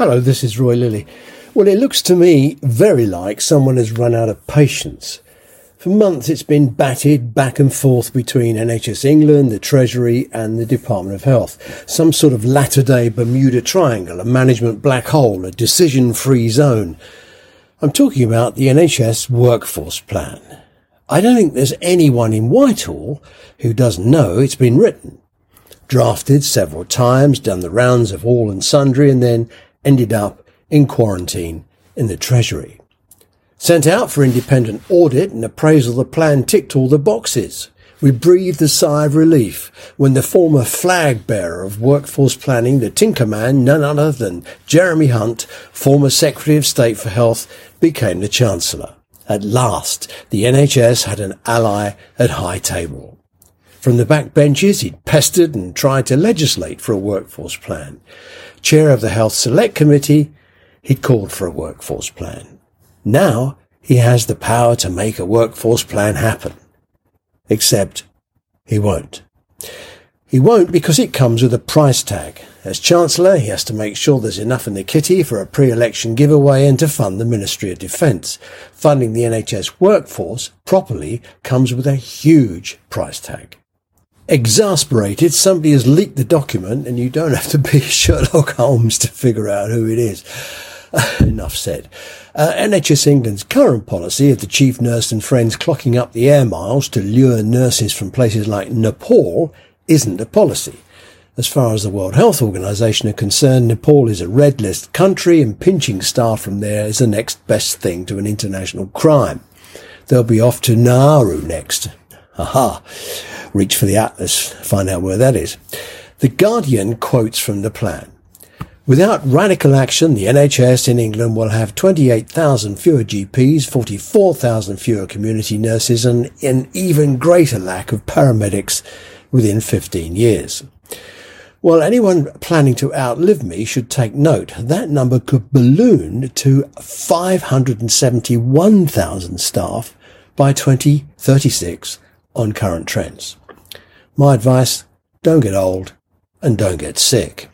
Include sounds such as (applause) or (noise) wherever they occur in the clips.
Hello, this is Roy Lilly. Well, it looks to me very like someone has run out of patience. For months, it's been batted back and forth between NHS England, the Treasury, and the Department of Health. Some sort of latter day Bermuda Triangle, a management black hole, a decision free zone. I'm talking about the NHS Workforce Plan. I don't think there's anyone in Whitehall who doesn't know it's been written. Drafted several times, done the rounds of all and sundry, and then ended up in quarantine in the Treasury. Sent out for independent audit and appraisal, the plan ticked all the boxes. We breathed a sigh of relief when the former flag bearer of workforce planning, the Tinkerman, none other than Jeremy Hunt, former Secretary of State for Health, became the Chancellor. At last, the NHS had an ally at high table. From the back benches, he'd pestered and tried to legislate for a workforce plan chair of the Health Select Committee, he'd called for a workforce plan. Now he has the power to make a workforce plan happen. Except he won't. He won't because it comes with a price tag. As Chancellor, he has to make sure there's enough in the kitty for a pre-election giveaway and to fund the Ministry of Defence. Funding the NHS workforce properly comes with a huge price tag. Exasperated, somebody has leaked the document and you don't have to be (laughs) Sherlock Holmes to figure out who it is. (laughs) Enough said. Uh, NHS England's current policy of the chief nurse and friends clocking up the air miles to lure nurses from places like Nepal isn't a policy. As far as the World Health Organization are concerned, Nepal is a red list country and pinching staff from there is the next best thing to an international crime. They'll be off to Nauru next. Aha reach for the atlas, find out where that is. The Guardian quotes from the plan. Without radical action, the NHS in England will have 28,000 fewer GPs, 44,000 fewer community nurses, and an even greater lack of paramedics within 15 years. Well, anyone planning to outlive me should take note. That number could balloon to 571,000 staff by 2036 on current trends. My advice, don't get old and don't get sick.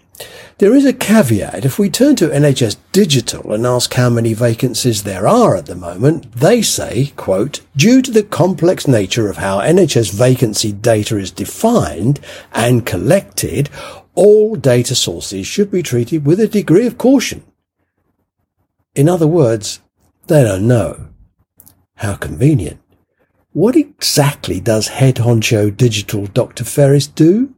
There is a caveat. If we turn to NHS Digital and ask how many vacancies there are at the moment, they say, quote, due to the complex nature of how NHS vacancy data is defined and collected, all data sources should be treated with a degree of caution. In other words, they don't know. How convenient. What exactly does head honcho digital Dr. Ferris do?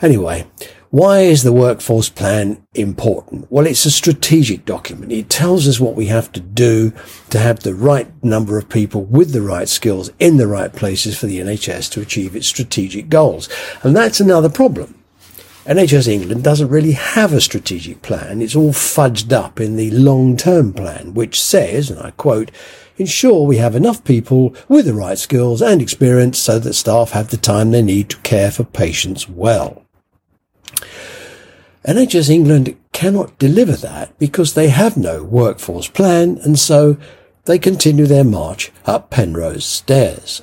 Anyway, why is the workforce plan important? Well, it's a strategic document. It tells us what we have to do to have the right number of people with the right skills in the right places for the NHS to achieve its strategic goals. And that's another problem. NHS England doesn't really have a strategic plan. It's all fudged up in the long-term plan, which says, and I quote, ensure we have enough people with the right skills and experience so that staff have the time they need to care for patients well. NHS England cannot deliver that because they have no workforce plan and so they continue their march up Penrose stairs.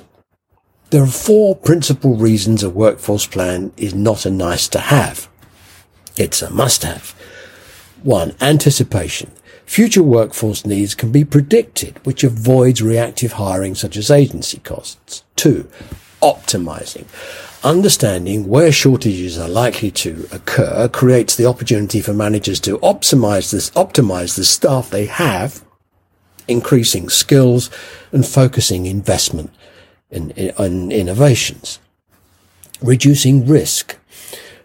There are four principal reasons a workforce plan is not a nice to have. It's a must have. One, anticipation. Future workforce needs can be predicted, which avoids reactive hiring such as agency costs. Two, optimizing. Understanding where shortages are likely to occur creates the opportunity for managers to optimize this, optimize the staff they have, increasing skills and focusing investment in, in, in innovations. Reducing risk.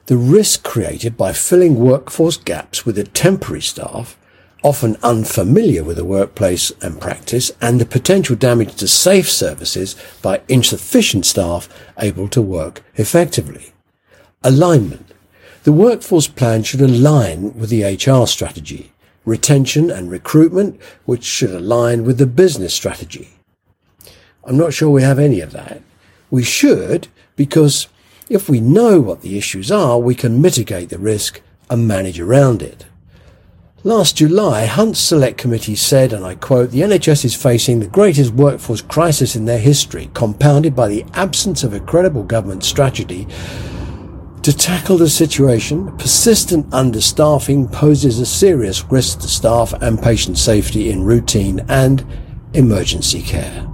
The risk created by filling workforce gaps with a temporary staff often unfamiliar with the workplace and practice, and the potential damage to safe services by insufficient staff able to work effectively. Alignment. The workforce plan should align with the HR strategy, retention and recruitment, which should align with the business strategy. I'm not sure we have any of that. We should, because if we know what the issues are, we can mitigate the risk and manage around it. Last July, Hunt's Select Committee said, and I quote, the NHS is facing the greatest workforce crisis in their history, compounded by the absence of a credible government strategy To tackle the situation, persistent understaffing poses a serious risk to staff and patient safety in routine and emergency care.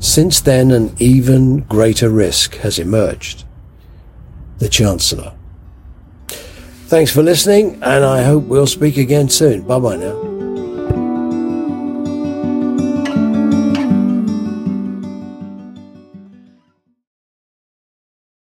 Since then, an even greater risk has emerged. The Chancellor. Thanks for listening, and I hope we'll speak again soon. Bye bye now.